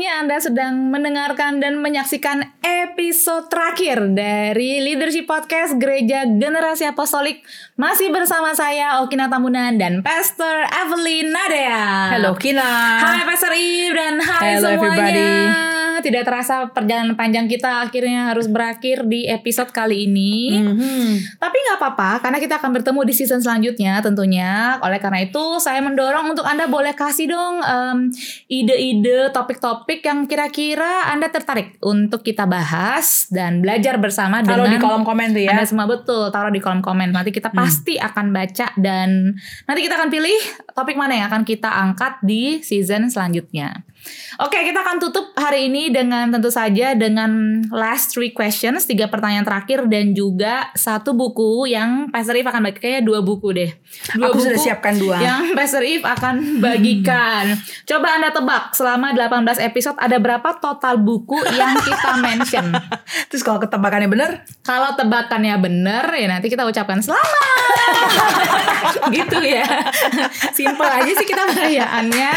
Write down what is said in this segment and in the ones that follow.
Halo semuanya, Anda sedang mendengarkan dan menyaksikan episode terakhir dari Leadership Podcast Gereja Generasi Apostolik. Masih bersama saya Okina Tamunan dan Pastor Evelyn Nadea. Hello Kina. Hai Pastor Ib dan hai Hello, semuanya. everybody. Tidak terasa perjalanan panjang kita akhirnya harus berakhir di episode kali ini. Mhm. Tapi nggak apa-apa karena kita akan bertemu di season selanjutnya tentunya. Oleh karena itu saya mendorong untuk Anda boleh kasih dong em, ide-ide topik-topik yang kira-kira Anda tertarik untuk kita bahas dan belajar bersama Taruh dengan di kolom komen tuh ya. Anda semua betul taruh di kolom komen. Nanti kita pasti akan baca dan nanti kita akan pilih topik mana yang akan kita angkat di season selanjutnya. Oke, kita akan tutup hari ini dengan tentu saja dengan last three questions, tiga pertanyaan terakhir dan juga satu buku yang Pastor If akan bagi kayaknya dua buku deh. Dua Aku sudah siapkan dua. Yang Pastor If akan bagikan. Coba Anda tebak selama 18 episode ada berapa total buku yang kita mention. Terus kalau ketebakannya bener, Kalau tebakannya bener ya nanti kita ucapkan selamat. gitu ya. Simple aja sih kita perayaannya.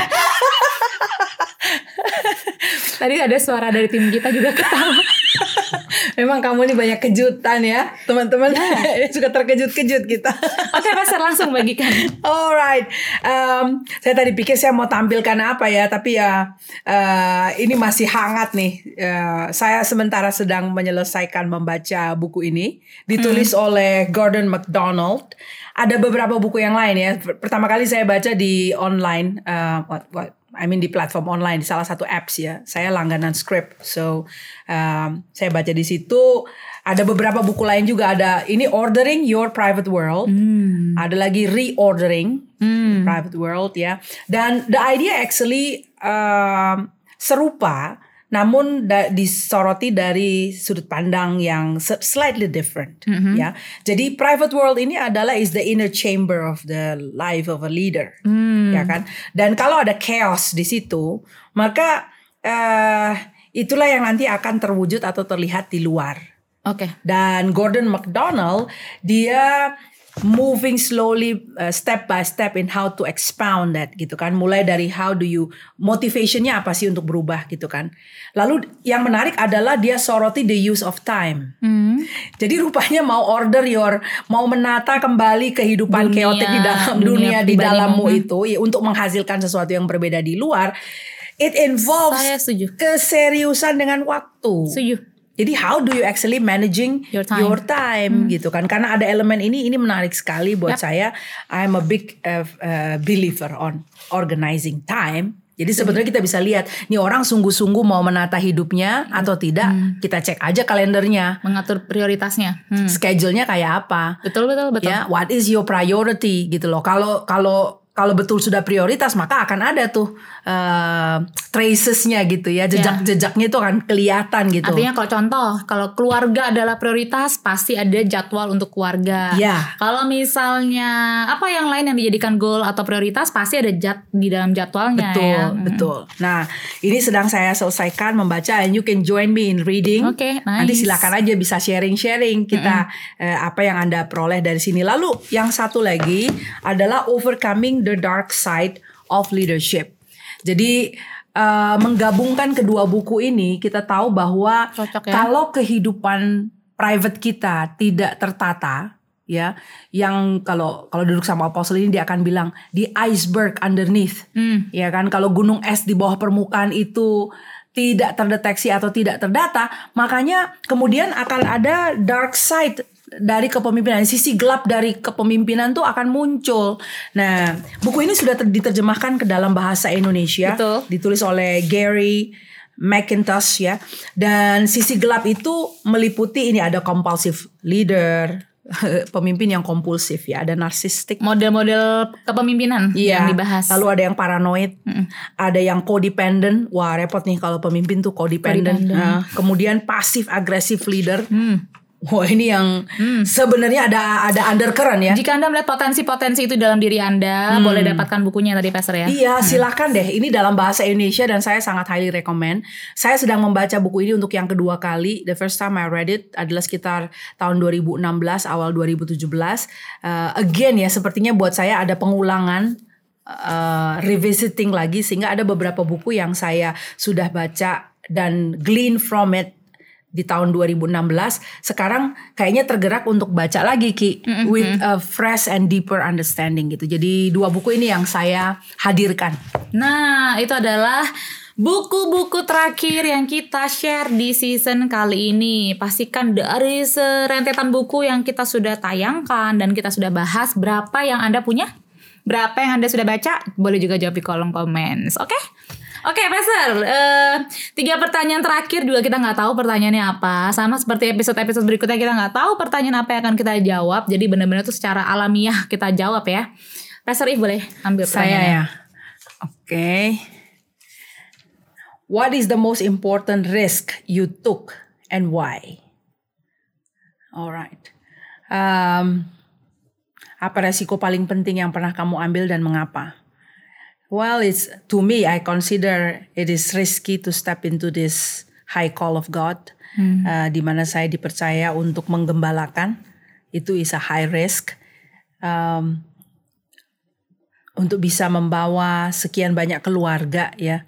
Tadi ada suara dari tim kita juga ketawa. memang kamu ini banyak kejutan ya, teman-teman. Suka terkejut-kejut kita. Oke, Pastor langsung bagikan. Alright, um, saya tadi pikir saya mau tampilkan apa ya, tapi ya uh, ini masih hangat nih. Uh, saya sementara sedang menyelesaikan membaca buku ini, ditulis oleh Gordon MacDonald. Ada beberapa buku yang lain ya. Pertama kali saya baca di online, uh, what, what, I mean di platform online di salah satu apps ya. Saya langganan script, so um, saya baca di situ. Ada beberapa buku lain juga ada. Ini Ordering Your Private World. Ada lagi Reordering Private World ya. Dan the idea actually um, serupa, namun da- disoroti dari sudut pandang yang slightly different ya. Jadi private world ini adalah is the inner chamber of the life of a leader, ya kan. Dan kalau ada chaos di situ, maka eh, itulah yang nanti akan terwujud atau terlihat di luar. Oke. Dan Gordon MacDonald dia moving slowly uh, step by step in how to expound that gitu kan. Mulai dari how do you motivationnya apa sih untuk berubah gitu kan. Lalu yang menarik adalah dia soroti the use of time. Hmm. jadi rupanya mau order your mau menata kembali kehidupan Dunia, keotik di dalam dunia dunia, di dalammu itu ya, untuk menghasilkan sesuatu yang berbeda di luar it involves Saya setuju. keseriusan dengan waktu. Setuju. Jadi how do you actually managing Your time. Hmm. time, gitu kan? Karena ada elemen ini ini menarik sekali buat saya. I'm a big uh, uh, believer on organizing time. Jadi sebenarnya kita bisa lihat nih orang sungguh-sungguh mau menata hidupnya atau tidak. Hmm. Kita cek aja kalendernya, Mengatur prioritasnya. Hmm. schedule-nya kayak apa. Betul betul betul. Ya, what is your priority gitu loh. Kalau kalau kalau betul sudah prioritas maka akan ada tuh uh, tracesnya gitu ya, jejak-jejaknya itu akan kelihatan gitu. Artinya kalau contoh, kalau keluarga adalah prioritas, pasti ada jadwal untuk keluarga. Ya. Kalau misalnya apa yang lain yang dijadikan goal atau prioritas, pasti ada jad di dalam jadwalnya Betul, ya. betul. Nah, ini sedang saya selesaikan membaca and you can join me in reading. Oke, Nanti nice. silakan aja bisa sharing-sharing kita eh, apa yang Anda peroleh dari sini. Lalu yang satu lagi adalah overcoming the dark side of leadership. Jadi eh, menggabungkan kedua buku ini kita tahu bahwa Cocok ya. kalau kehidupan private kita tidak tertata ya yang kalau kalau duduk sama apostle ini dia akan bilang di iceberg underneath Hmm. ya kan kalau gunung es di bawah permukaan itu tidak terdeteksi atau tidak terdata makanya kemudian akan ada dark side dari kepemimpinan sisi gelap dari kepemimpinan tuh akan muncul nah buku ini sudah ter- diterjemahkan ke dalam bahasa Indonesia Betul. ditulis oleh Gary McIntosh ya dan sisi gelap itu meliputi ini ada compulsive leader pemimpin yang kompulsif ya ada narsistik Model-model kepemimpinan Iya. yang dibahas. Lalu ada yang paranoid, ada yang codependent. Wah repot nih kalau pemimpin tuh codependent. Codependent. Nah, kemudian passive aggressive leader. Hmm. Wah ini yang sebenarnya ada ada undercurrent ya. Jika Anda melihat potensi-potensi itu dalam diri Anda, boleh dapatkan bukunya tadi Pastor ya. Iya silahkan deh. Ini dalam bahasa Indonesia Dan saya sangat highly recommend. Saya sedang membaca buku ini Untuk yang kedua kali. The first time I read it Adalah sekitar tahun 2016 Awal 2017 Uh, Again ya Sepertinya buat saya ada pengulangan uh, revisiting lagi sehingga ada beberapa buku yang saya sudah baca dan glean from it di tahun 2016 sekarang kayaknya tergerak untuk baca lagi Ki mm-hmm. with a fresh and deeper understanding gitu. Jadi dua buku ini yang saya hadirkan. Nah, itu adalah buku-buku terakhir yang kita share di season kali ini. Pastikan dari serentetan buku yang kita sudah tayangkan dan kita sudah bahas berapa yang Anda punya? Berapa yang Anda sudah baca? Boleh juga jawab di kolom comments. Oke? Okay? Oke, okay, Peser. Uh, tiga pertanyaan terakhir juga kita nggak tahu pertanyaannya apa. Sama seperti episode-episode berikutnya kita nggak tahu pertanyaan apa yang akan kita jawab. Jadi benar-benar tuh secara alamiah kita jawab ya. Peser, If boleh ambil Saya ya. Oke. Okay. What is the most important risk you took and why? Alright. Um, apa resiko paling penting yang pernah kamu ambil dan mengapa? Well, it's to me, I consider it is risky to step into this high call of God, hmm. uh, di mana saya dipercaya untuk menggembalakan. Itu is a high risk. Um, untuk bisa membawa sekian banyak keluarga ya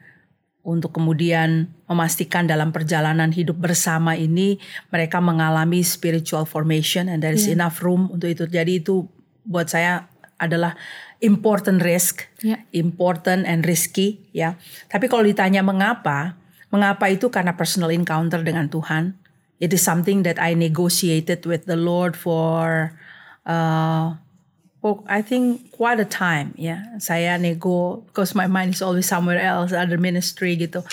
untuk kemudian memastikan dalam perjalanan hidup bersama ini mereka mengalami spiritual formation and there is yeah. enough room untuk itu jadi itu buat saya adalah important risk, yeah. important and risky ya. Tapi kalau ditanya mengapa, mengapa itu karena personal encounter dengan Tuhan. It is something that I negotiated with the Lord for uh, for I think quite a time ya. Yeah. Saya nego because my mind is always somewhere else, other ministry gitu.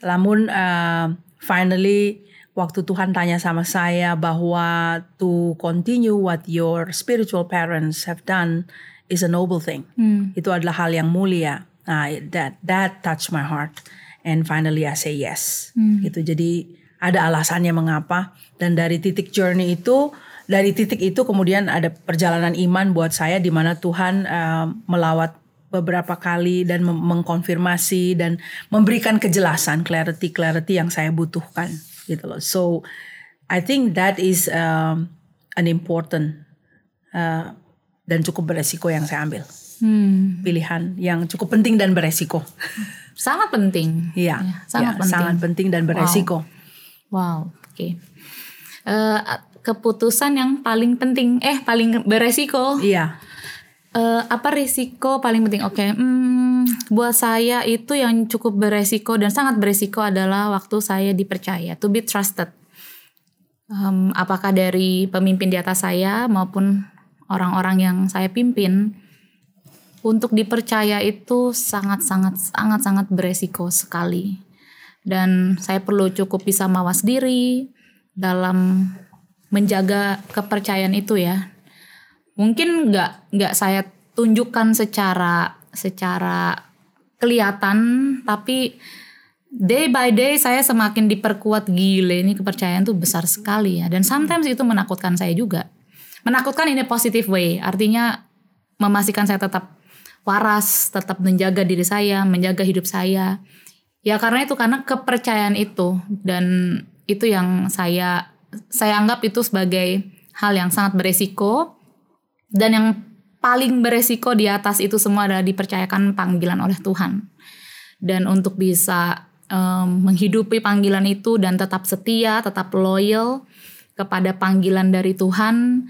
Namun uh, finally waktu Tuhan tanya sama saya bahwa to continue what your spiritual parents have done is a noble thing. Hmm. Itu adalah hal yang mulia. Nah, that that touch my heart. And finally I say yes. Hmm. Gitu. Jadi ada alasannya mengapa dan dari titik journey itu dari titik itu kemudian ada perjalanan iman buat saya di mana Tuhan uh, melawat beberapa kali dan mengkonfirmasi dan memberikan kejelasan clarity clarity yang saya butuhkan gitu loh. So I think that is um, an important uh, dan cukup beresiko yang saya ambil. Hmm. Pilihan yang cukup penting dan beresiko. Sangat penting. Iya, ya, sangat ya, penting. Sangat penting dan beresiko. Wow, wow. oke. Okay. Uh, eh, keputusan yang paling penting, eh paling beresiko. Iya. Uh, apa risiko paling penting? Oke, okay. hmm, buat saya itu yang cukup beresiko dan sangat beresiko adalah waktu saya dipercaya, to be trusted. Um, apakah dari pemimpin di atas saya maupun orang-orang yang saya pimpin untuk dipercaya itu sangat-sangat sangat-sangat beresiko sekali. Dan saya perlu cukup bisa mawas diri dalam menjaga kepercayaan itu ya. Mungkin nggak nggak saya tunjukkan secara secara kelihatan, tapi day by day saya semakin diperkuat gile ini kepercayaan tuh besar sekali ya. Dan sometimes itu menakutkan saya juga menakutkan ini positive way. Artinya memastikan saya tetap waras tetap menjaga diri saya menjaga hidup saya. Ya karena itu karena kepercayaan itu dan itu yang saya saya anggap itu sebagai hal yang sangat beresiko. Dan yang paling beresiko di atas itu semua adalah dipercayakan panggilan oleh Tuhan. Dan untuk bisa um, menghidupi panggilan itu dan tetap setia tetap loyal kepada panggilan dari Tuhan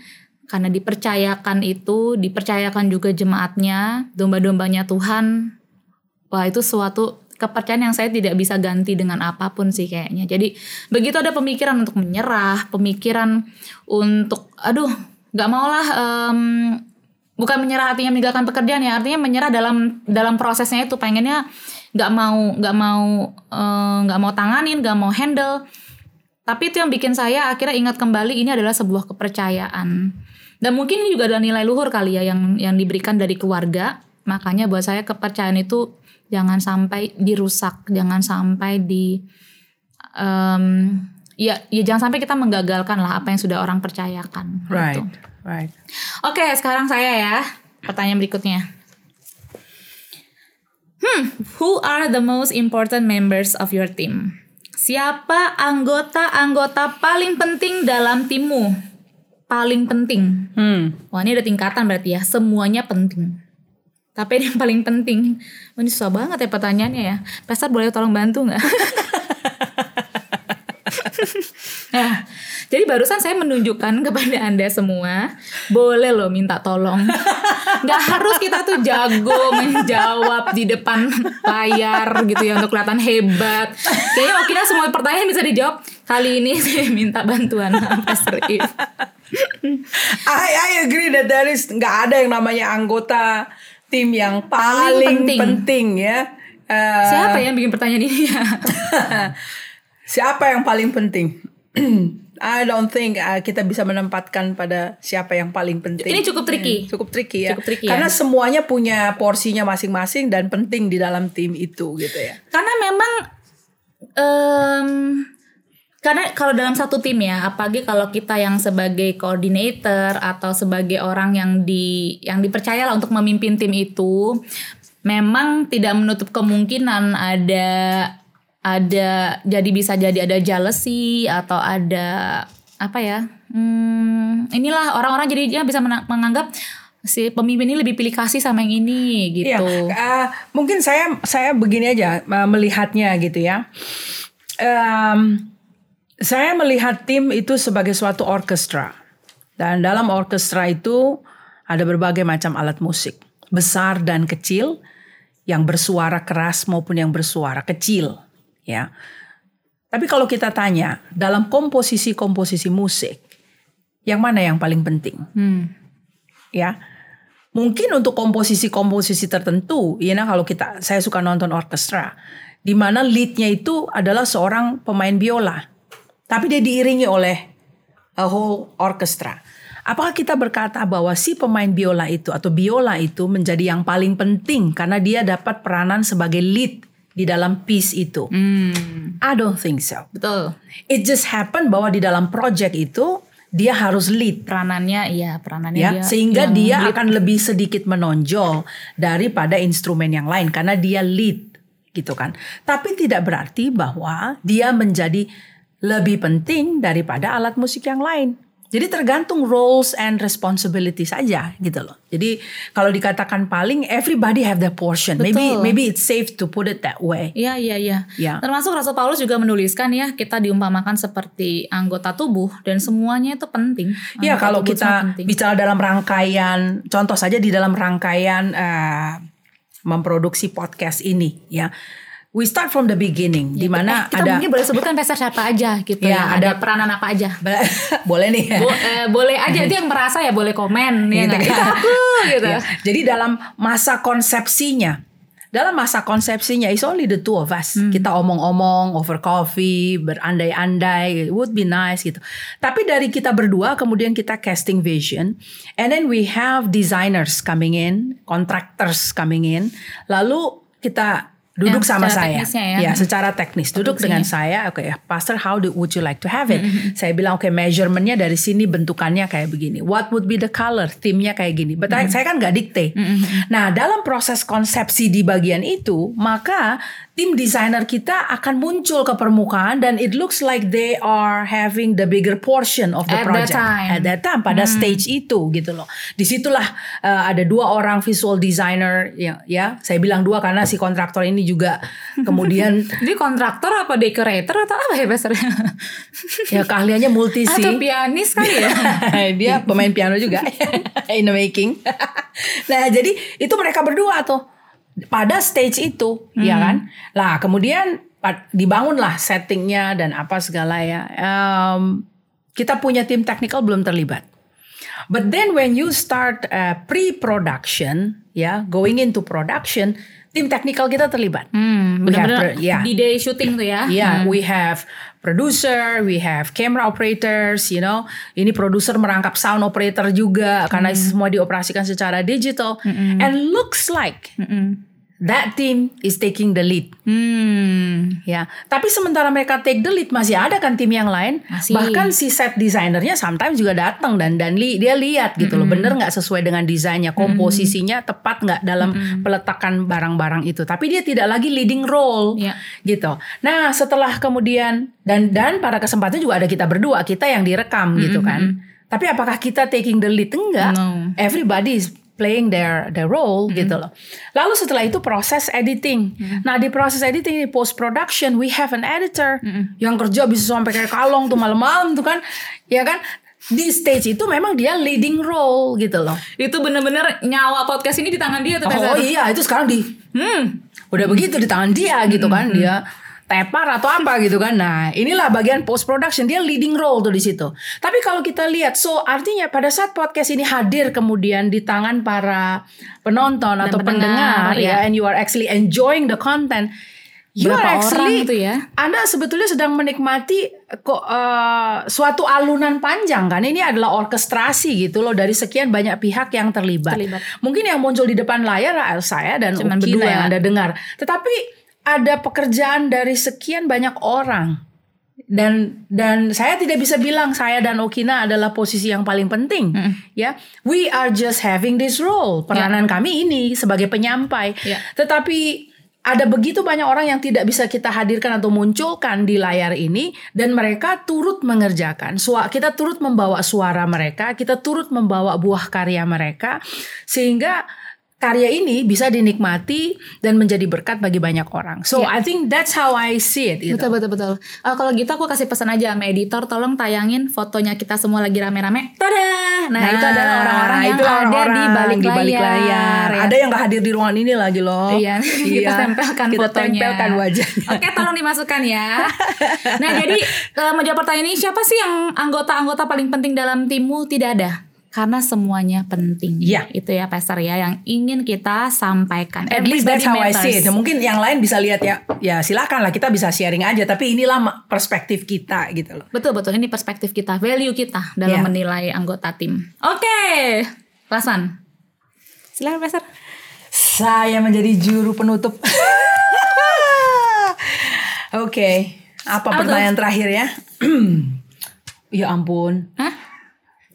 karena dipercayakan itu, dipercayakan juga jemaatnya, domba-dombanya Tuhan. Wah, itu suatu kepercayaan yang saya tidak bisa ganti dengan apa pun sih kayaknya. Jadi begitu ada pemikiran untuk menyerah, pemikiran untuk, aduh, nggak maulah, um, bukan menyerah artinya meninggalkan pekerjaan ya, artinya menyerah dalam dalam prosesnya itu pengennya nggak mau nggak mau eh, nggak uh, mau tanganin, nggak mau handle. Tapi itu yang bikin saya akhirnya ingat kembali ini adalah sebuah kepercayaan dan mungkin ini juga adalah nilai luhur kali ya yang yang diberikan dari keluarga. Makanya buat saya kepercayaan itu jangan sampai dirusak, jangan sampai di um, ya ya jangan sampai kita menggagalkan lah apa yang sudah orang percayakan. Right, gitu. right. Oke, sekarang saya ya pertanyaan berikutnya. Hmm, who are the most important members of your team? Siapa anggota-anggota paling penting dalam timmu? paling penting. Hmm. Wah ini ada tingkatan berarti ya. Semuanya penting. Tapi yang paling penting. Oh, ini susah banget ya pertanyaannya ya. Pastor boleh tolong bantu nggak? nah, jadi barusan saya menunjukkan kepada anda semua, boleh loh minta tolong. Nggak harus kita tuh jago menjawab di depan layar gitu ya untuk kelihatan hebat. Kayaknya oke semua pertanyaan bisa dijawab. Kali ini saya minta bantuan Pastor If. I, I agree that there is nggak ada yang namanya anggota tim yang paling, Paling penting. penting. ya. Eh, Siapa yang bikin pertanyaan ini ya? siapa yang paling penting? I don't think uh, kita bisa menempatkan pada siapa yang paling penting. Ini cukup tricky. Cukup tricky ya. Cukup tricky ya. Karena semuanya punya porsinya masing-masing dan penting di dalam tim itu gitu ya. Karena memang em, karena kalau dalam satu tim ya, apalagi kalau kita yang sebagai koordinator atau sebagai orang yang di yang dipercaya lah untuk memimpin tim itu, memang tidak menutup kemungkinan ada ada jadi bisa jadi ada jealousy atau ada apa ya? Hmm, inilah orang-orang jadinya bisa menganggap si pemimpin ini lebih pilih kasih sama yang ini gitu. Iya, uh, mungkin saya saya begini aja uh, melihatnya gitu ya. Em, saya melihat tim itu sebagai suatu orkestra dan dalam orkestra itu ada berbagai macam alat musik besar dan kecil yang bersuara keras maupun yang bersuara kecil ya. Tapi kalau kita tanya dalam komposisi-komposisi musik yang mana yang paling penting? Hmm. ya mungkin untuk komposisi-komposisi tertentu ya nah kalau kita saya suka nonton orkestra di mana leadnya itu adalah seorang pemain biola tapi dia diiringi oleh a whole orchestra apakah kita berkata bahwa si pemain biola itu atau biola itu menjadi yang paling penting karena dia dapat peranan sebagai lead di dalam piece itu Hmm. I don't think so Betul. it just happen bahwa di dalam project itu dia harus lead peranannya iya peranannya ya dia sehingga dia lead. akan lebih sedikit menonjol daripada instrumen yang lain karena dia lead gitu kan tapi tidak berarti bahwa dia menjadi lebih penting daripada alat musik yang lain jadi tergantung roles and responsibility saja gitu loh jadi kalau dikatakan paling everybody have their portion maybe Betul. maybe it's safe to put it that way Iya iya iya. Ya. Termasuk Rasul Paulus juga menuliskan ya kita diumpamakan seperti anggota tubuh dan semuanya itu penting. Ya Anggota kalau kita bicara dalam rangkaian, contoh saja di dalam rangkaian eh, memproduksi podcast ini, ya, we start from the beginning, di mana Eh, kita ada, mungkin boleh sebutkan peser siapa aja gitu Ya, ya. ada- Ada peranan apa aja. boleh nih, ya. Bo- eh, boleh aja itu yang merasa ya boleh komen ya Gitu kan. Itu aku gitu. Ya, Jadi dalam masa konsepsinya, dalam masa konsepsinya it's only the two of us. Hmm. Kita omong-omong over coffee, berandai-andai, it would be nice gitu. Tapi dari kita berdua kemudian kita casting vision and then we have designers coming in, contractors coming in. Lalu kita duduk Ya, sama saya. teknisnya ya. secara teknis duduk dengan saya, oke ya, Pastor how do, would you like to have it? Mm-hmm. Saya bilang oke measurementnya dari sini bentukannya kayak begini. What would be the color? Timnya kayak gini. But I- Mm-hmm. saya kan nggak dikte. Nah dalam proses konsepsi di bagian itu, maka tim desainer kita akan muncul ke permukaan dan it looks like they are having the bigger portion of the At that project time. at that time pada stage itu gitu loh. Di situlah uh, ada dua orang visual designer ya, ya saya bilang dua karena si kontraktor ini juga kemudian Jadi kontraktor apa decorator atau apa ya peser? ya keahliannya multi sih. Atau pianis kali ya? dia pemain piano juga in the making. nah, jadi itu mereka berdua tuh pada stage itu, ya kan? Lah, kemudian dibangunlah settingnya dan apa segala ya. Em, kita punya tim technical belum terlibat. But then when you start uh, pre-production, ya, going into production, tim technical kita terlibat. Hmm, We have benar-benar yeah. di day shooting tuh ya. Yeah, we have producer, we have camera operators, you know. Ini produser merangkap sound operator juga karena semua dioperasikan secara digital. And looks like that team is taking the lead. Hmm. Ya, tapi sementara mereka take the lead masih ada kan tim yang lain. Masih. Bahkan si set designernya sometimes juga datang dan dan li, dia lihat gitu loh, bener nggak sesuai dengan desainnya, komposisinya tepat nggak dalam peletakan barang-barang itu. Tapi dia tidak lagi leading role, Iya. gitu. Nah setelah kemudian dan dan pada kesempatan juga ada kita berdua, kita yang direkam gitu kan. Tapi apakah kita taking the lead enggak? No. Everybody is playing their their role gitu loh. Lalu setelah itu proses editing. Nah di proses editing di post production we have an editor yang kerja bisa sampai kayak kalong tuh malam-malam tuh kan, ya kan? Di stage itu memang dia leading role gitu loh. Itu bener-bener nyawa podcast ini di tangan dia tuh Oh Tessa. iya itu sekarang di Hmm. udah begitu di tangan dia gitu kan dia tepar atau apa gitu kan. Nah, inilah bagian post production dia leading role tuh di situ. Tapi kalau kita lihat so artinya pada saat podcast ini hadir kemudian di tangan para penonton atau pendengar, pendengar, ya ya. and you are actually enjoying the content You Berapa are actually, orang tuh ya? Anda sebetulnya sedang menikmati kok eh, suatu alunan panjang kan. Ini adalah orkestrasi gitu loh dari sekian banyak pihak yang terlibat. Terlibat. Mungkin yang muncul di depan layar adalah saya dan Cuman Ukina berdua. yang Anda dengar. Tetapi ada pekerjaan dari sekian banyak orang. Dan dan saya tidak bisa bilang saya dan Okina adalah posisi yang paling penting, ya. We are just having this role. Peranan kami ini sebagai penyampai. Ya. Tetapi ada begitu banyak orang yang tidak bisa kita hadirkan atau munculkan di layar ini dan mereka turut mengerjakan. Sua- Kita turut membawa suara mereka, kita turut membawa buah karya mereka sehingga karya ini bisa dinikmati dan menjadi berkat bagi banyak orang. So I think that's how I see it. Gitu. Betul betul betul. Eh, kalau gitu aku kasih pesan aja sama editor tolong tayangin fotonya kita semua lagi rame-rame. Tada. Nah, itu adalah orang-orang yang itu ada orang-orang di balik di balik layar. layar. ya. Ada yang gak hadir di ruangan ini lagi loh. Iya, kita tempelkan kita fotonya. tempelkan wajahnya. Oke, tolong dimasukkan ya. Nah, jadi eh, menjawab pertanyaan ini siapa sih yang anggota-anggota paling penting dalam timmu? Tidak ada. Karena semuanya penting. Iya. Itu ya, Pastor ya yang ingin kita sampaikan. At least that's how I see it. matters. Mungkin yang lain bisa lihat ya, ya silakan lah kita bisa sharing aja. Tapi inilah perspektif kita gitu loh. Betul betul ini perspektif kita, value kita dalam Iya. menilai anggota tim. Oke, Rasan. Silakan Pastor. Saya menjadi juru penutup. Oke, apa Apa pertanyaan terakhir ya? ya ampun. Hah?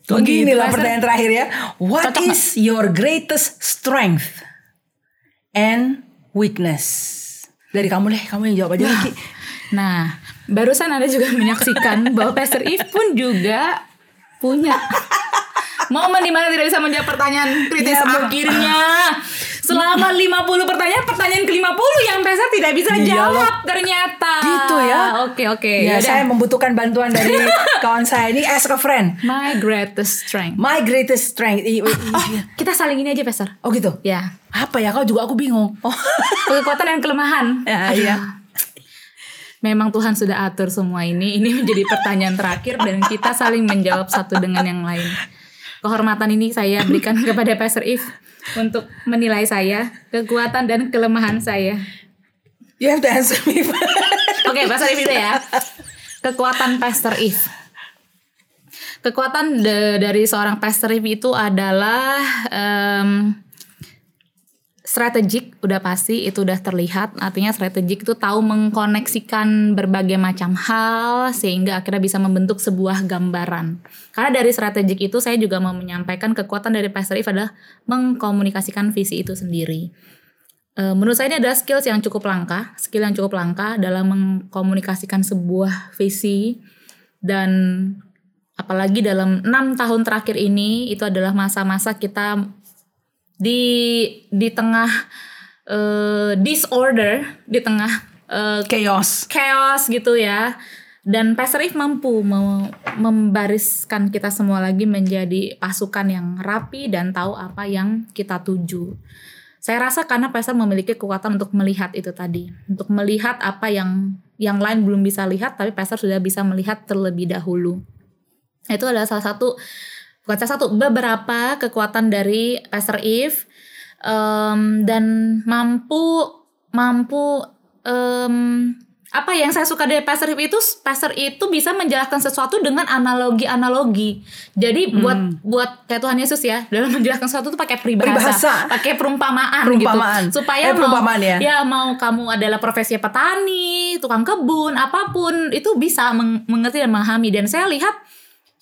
Beginilah gitu, pertanyaan terakhir ya. What Cocok is your greatest strength and weakness? Dari kamu deh, kamu yang jawab aja Ki. Nah, barusan Anda juga menyaksikan bahwa Pastor If pun juga punya momen di mana tidak bisa menjawab pertanyaan kritis Ya, akhirnya. Selama 50 pertanyaan, pertanyaan ke-50 yang Pastor tidak bisa Iya jawab loh. ternyata. Gitu ya. Oke, oke. Ya, Yaudah. saya membutuhkan bantuan dari kawan saya ini ask a friend. My greatest strength. My greatest strength. Oh, kita saling ini aja, Pastor. Oh gitu. Ya. Apa ya? Kau juga aku bingung. Oh. Kekuatan dan kelemahan. Ya, iya. Memang Tuhan sudah atur semua ini. Ini menjadi pertanyaan terakhir dan kita saling menjawab satu dengan yang lain. Kehormatan ini saya berikan kepada Pastor If untuk menilai saya, kekuatan dan kelemahan saya. You have to answer me. Oke, Pastor If ya. Kekuatan Pastor If. Kekuatan de- dari seorang Pastor If itu adalah em, strategik udah pasti itu udah terlihat. Artinya strategik itu tahu mengkoneksikan berbagai macam hal sehingga akhirnya bisa membentuk sebuah gambaran. Karena dari strategik itu saya juga mau menyampaikan kekuatan dari Pastor If adalah mengkomunikasikan visi itu sendiri. Eh, menurut saya ini adalah skills yang cukup langka. Skill yang cukup langka dalam mengkomunikasikan sebuah visi. Dan apalagi dalam enam tahun terakhir ini itu adalah masa-masa kita di di tengah eh, disorder di tengah eh, Chaos. chaos gitu ya dan Pastor If mampu mem- membariskan kita semua lagi menjadi pasukan yang rapi dan tahu apa yang kita tuju. Saya rasa karena Pastor memiliki kekuatan untuk melihat itu tadi, untuk melihat apa yang yang lain belum bisa lihat, tapi Pastor sudah bisa melihat terlebih dahulu. Itu adalah salah satu bukan salah satu beberapa kekuatan dari Pastor If Em, dan mampu mampu em, apa yang saya suka dari Pastor If itu Pastor itu bisa menjelaskan sesuatu dengan analogi-analogi. Jadi buat buat kayak Tuhan Yesus ya dalam menjelaskan sesuatu itu pakai peribahasa, Peribahasa. pakai perumpamaan, Perumpamaan. gitu. Supaya Eh, mau perumpamaan ya. ya mau kamu adalah profesi petani, tukang kebun, apa pun itu bisa meng- mengerti dan memahami dan saya lihat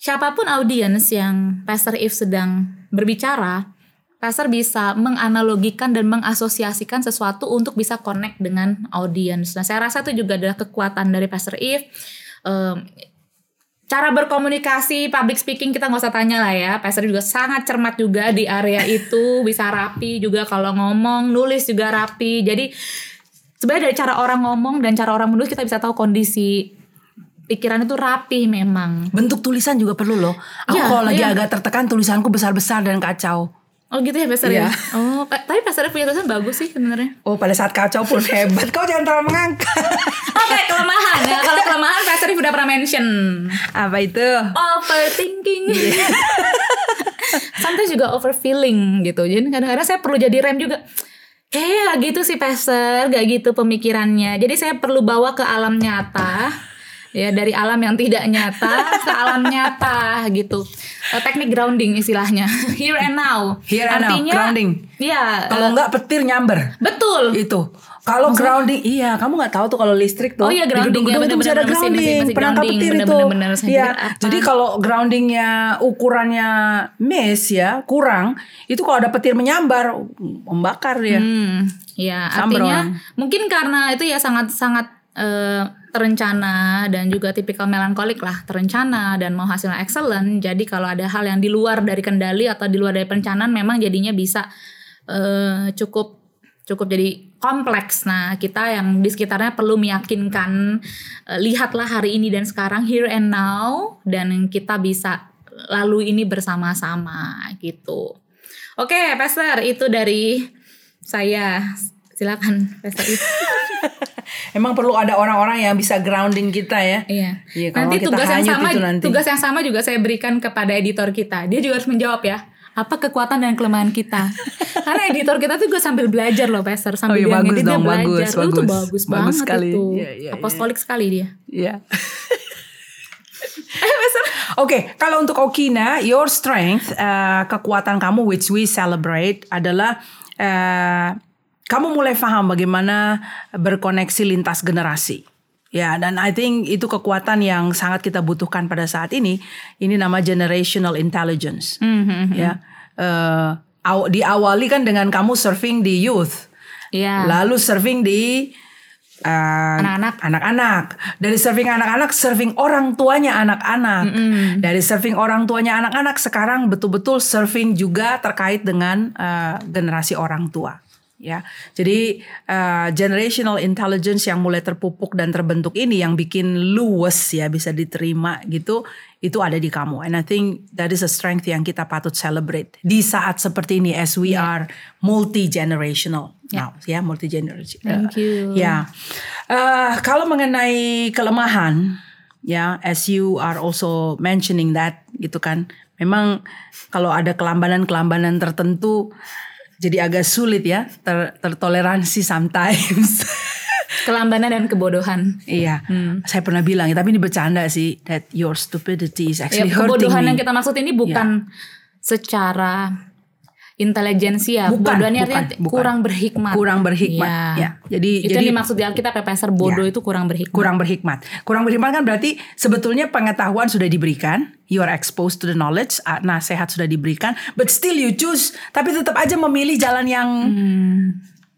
siapa pun audiens yang Pastor If sedang berbicara, Pastor bisa menganalogikan dan mengasosiasikan sesuatu untuk bisa connect dengan audiens. Nah, saya rasa itu juga adalah kekuatan dari Pastor If. Em, cara berkomunikasi, public speaking kita nggak usah tanya lah ya. Pastor juga sangat cermat juga di area itu, bisa rapi juga kalau ngomong, nulis juga rapi. Jadi sebenarnya dari cara orang ngomong dan cara orang menulis kita bisa tahu kondisi pikiran itu rapi memang. Bentuk tulisan juga perlu loh. Aku Iya, kalau lagi iya. agak tertekan tulisanku besar-besar dan kacau. Oh gitu ya Iya. ya? Oh, pa- tapi Pastor punya tulisan bagus sih sebenarnya. Oh pada saat kacau pun hebat. Kau jangan terlalu mengangkat. Oke, kelemahan. Ya, kalau kelemahan Pastor udah pernah mention. Apa itu? Overthinking. Sometimes juga overfeeling gitu. Jadi kadang-kadang saya perlu jadi rem juga. Kayaknya gak gitu sih Pastor, gak gitu pemikirannya. Jadi saya perlu bawa ke alam nyata. Ya dari alam yang tidak nyata ke alam nyata gitu. Eh, Teknik grounding istilahnya. Here and now. Here and now, Artinya, grounding. Iya. Kalau enggak petir nyamber. betul. Itu. Kalau grounding, iya, kamu nggak tahu tuh kalau listrik tuh. Oh iya, di grounding, gedung-gedung iya, itu bisa ada grounding, mesin, mesin penangkap grounding, petir itu. bener-bener, saya Iya. Jadi kalau groundingnya ukurannya miss ya, kurang, itu kalau ada petir menyambar, membakar dia. Hmm, ya artinya orang. mungkin karena itu ya sangat sangat eh, terencana dan juga tipikal melankolik lah terencana dan mau hasilnya excellent. Jadi kalau ada hal yang di luar dari kendali atau di luar dari perencanaan memang jadinya bisa eh, cukup cukup jadi kompleks. Nah kita yang di sekitarnya perlu meyakinkan eh, lihatlah hari ini dan sekarang here and now dan kita bisa lalu ini bersama-sama gitu. Oke, Pastor, itu dari saya. Silakan, Pastor. Emang perlu ada orang-orang yang bisa grounding kita ya. Iya. Iya, kalau nanti kita tugas yang sama nanti. tugas yang sama juga saya berikan kepada editor kita. Dia juga harus menjawab ya. Apa kekuatan dan kelemahan kita? Karena editor kita tuh juga sambil belajar loh, Pastor. Sambil Oh iya, bagus dia dong, belajar. bagus, Lu tuh bagus. bagus, Bagus banget sekali. itu. Iya, iya, Apostolik sekali dia. Iya. Oke, kalau untuk Okina, your strength, eh, kekuatan kamu which we celebrate adalah eh, kamu mulai paham bagaimana berkoneksi lintas generasi. Ya, dan I think itu kekuatan yang sangat kita butuhkan pada saat ini. Ini nama generational intelligence. Ya, eh, aw- diawali kan dengan kamu surfing di youth, Iya. lalu surfing di uh, Anak-anak. anak-anak. Dari surfing anak-anak, surfing orang tuanya anak-anak. Dari surfing orang tuanya anak-anak, sekarang betul-betul surfing juga terkait dengan uh, generasi orang tua. Ya, jadi uh, generational intelligence yang mulai terpupuk dan terbentuk ini yang bikin luwes ya bisa diterima gitu, itu ada di kamu. And I think that is a strength yang kita patut celebrate di saat seperti ini as we are multi generational now, ya multi generational. Thank you. Ya, Eh, kalau mengenai kelemahan, ya, as you are also mentioning that, gitu kan, memang kalau ada kelambanan-kelambanan tertentu, jadi agak sulit ya, ter tertoleransi sometimes. Kelambanan dan kebodohan. Iya, saya pernah bilang, tapi ini bercanda sih, that your stupidity is Ya, actually hurting kebodohan me. yang kita maksud ini bukan secara intelijensia. Bukan, Bodohnya bukan, artinya bukan. kurang berhikmat. Kurang berhikmat, Iya. ya. Jadi- itu jadi- yang dimaksud di Alkitab ya, Pastor bodoh Ya. itu kurang berhikmat. kurang berhikmat. Kurang berhikmat kan berarti sebetulnya pengetahuan sudah diberikan, you are exposed to the knowledge, nasihat sudah diberikan, but still you choose, tapi tetap aja memilih jalan yang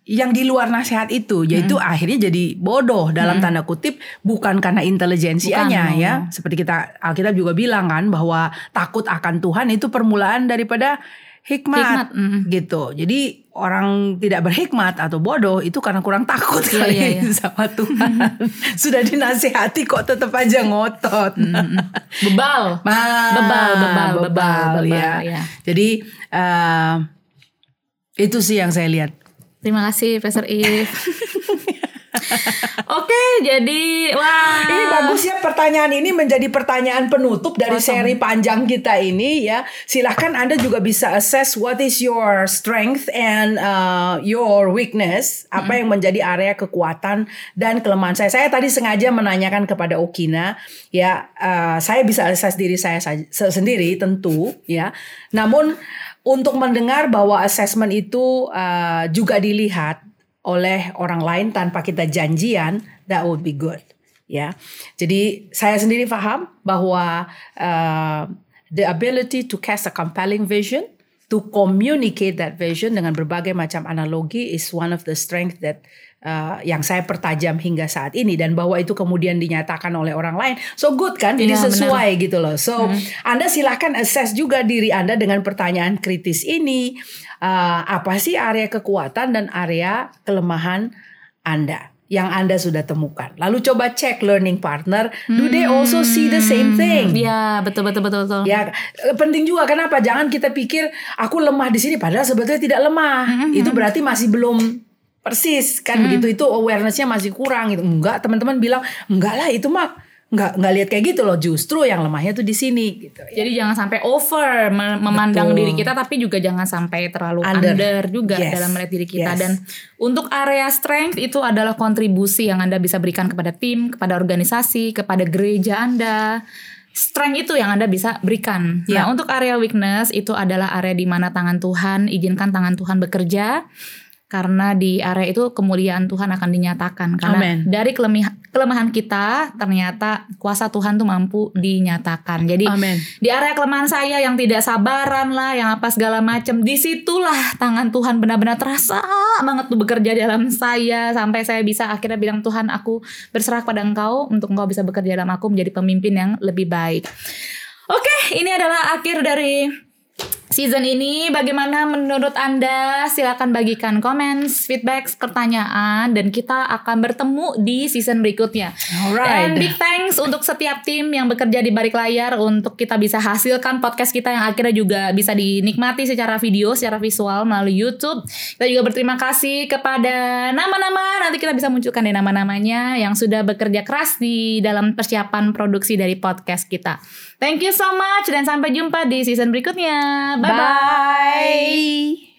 yang di luar nasihat itu, yaitu akhirnya jadi bodoh dalam tanda kutip, bukan karena intelijensianya Bukan, ya. Seperti kita Alkitab juga bilang kan bahwa takut akan Tuhan itu permulaan daripada hikmat, Hikmat, mm. gitu. Jadi orang tidak berhikmat atau bodoh itu karena kurang takut Iya, kali iya, iya. sama Tuhan. Sudah dinasihati kok tetap aja ngotot. Bebal. Ah, Bebal, bebal, bebal, bebal, ya. ya. Jadi eh, itu sih yang saya lihat. Terima kasih Pastor If. Oke, jadi wah. Ini bagus ya pertanyaan ini menjadi pertanyaan penutup dari Awesome. seri panjang kita ini ya. Silahkan Anda juga bisa assess what is your strength and uh, your weakness. Apa yang menjadi area kekuatan dan kelemahan saya. Saya tadi sengaja menanyakan kepada Okina ya. uh, saya bisa assess diri saya sendiri tentu ya. Namun untuk mendengar bahwa assessment itu uh, juga dilihat oleh orang lain tanpa kita janjian, that would be good. Ya, jadi saya sendiri paham bahwa uh, the ability to cast a compelling vision to communicate that vision dengan berbagai macam analogi is one of the strength that uh, yang saya pertajam hingga saat ini. Dan bahwa itu kemudian dinyatakan oleh orang lain. So good kan? Jadi Iya, sesuai gitu loh. So anda silahkan assess juga diri anda dengan pertanyaan kritis ini Uh, apa sih area kekuatan dan area kelemahan anda yang anda sudah temukan lalu coba cek learning partner do they also see the same thing Iya, betul betul betul betul. Ya eh, penting juga kenapa? Jangan kita pikir aku lemah di sini padahal sebetulnya tidak lemah. Itu berarti masih belum persis kan begitu itu awarenessnya masih kurang gitu. Enggak teman-teman bilang enggak lah itu mah enggak enggak lihat kayak gitu loh. Justru yang lemahnya tuh di sini gitu. ya. Jadi jangan sampai over me- memandang Betul. diri kita tapi juga jangan sampai terlalu Under. under, juga Yes. dalam melihat diri kita Yes. dan untuk area strength itu adalah kontribusi yang Anda bisa berikan kepada tim, kepada organisasi, kepada gereja Anda. Strength itu yang Anda bisa berikan. Ya. Nah, untuk area weakness itu adalah area di mana tangan Tuhan, izinkan tangan Tuhan bekerja. Karena di area itu kemuliaan Tuhan akan dinyatakan. Karena Amen. dari kelemahan, kelemahan kita ternyata kuasa Tuhan tuh mampu dinyatakan. Jadi Amin. di area kelemahan saya yang tidak sabaran lah, yang apa segala macam, di situlah tangan Tuhan benar-benar terasa banget tuh bekerja dalam saya sampai saya bisa akhirnya bilang Tuhan aku berserah pada Engkau untuk Engkau bisa bekerja dalam aku menjadi pemimpin yang lebih baik. Oke, ini adalah akhir dari season ini. Bagaimana menurut Anda? Silakan bagikan comments, feedback, pertanyaan dan kita akan bertemu di season berikutnya. Alright. Dan big thanks untuk setiap tim yang bekerja di balik layar untuk kita bisa hasilkan podcast kita yang akhirnya juga bisa dinikmati secara video, secara visual melalui YouTube. Kita juga berterima kasih kepada nama-nama nanti kita bisa munculkan deh nama-namanya yang sudah bekerja keras di dalam persiapan produksi dari podcast kita. Thank you so much dan sampai jumpa di season berikutnya. Bye bye. Bye.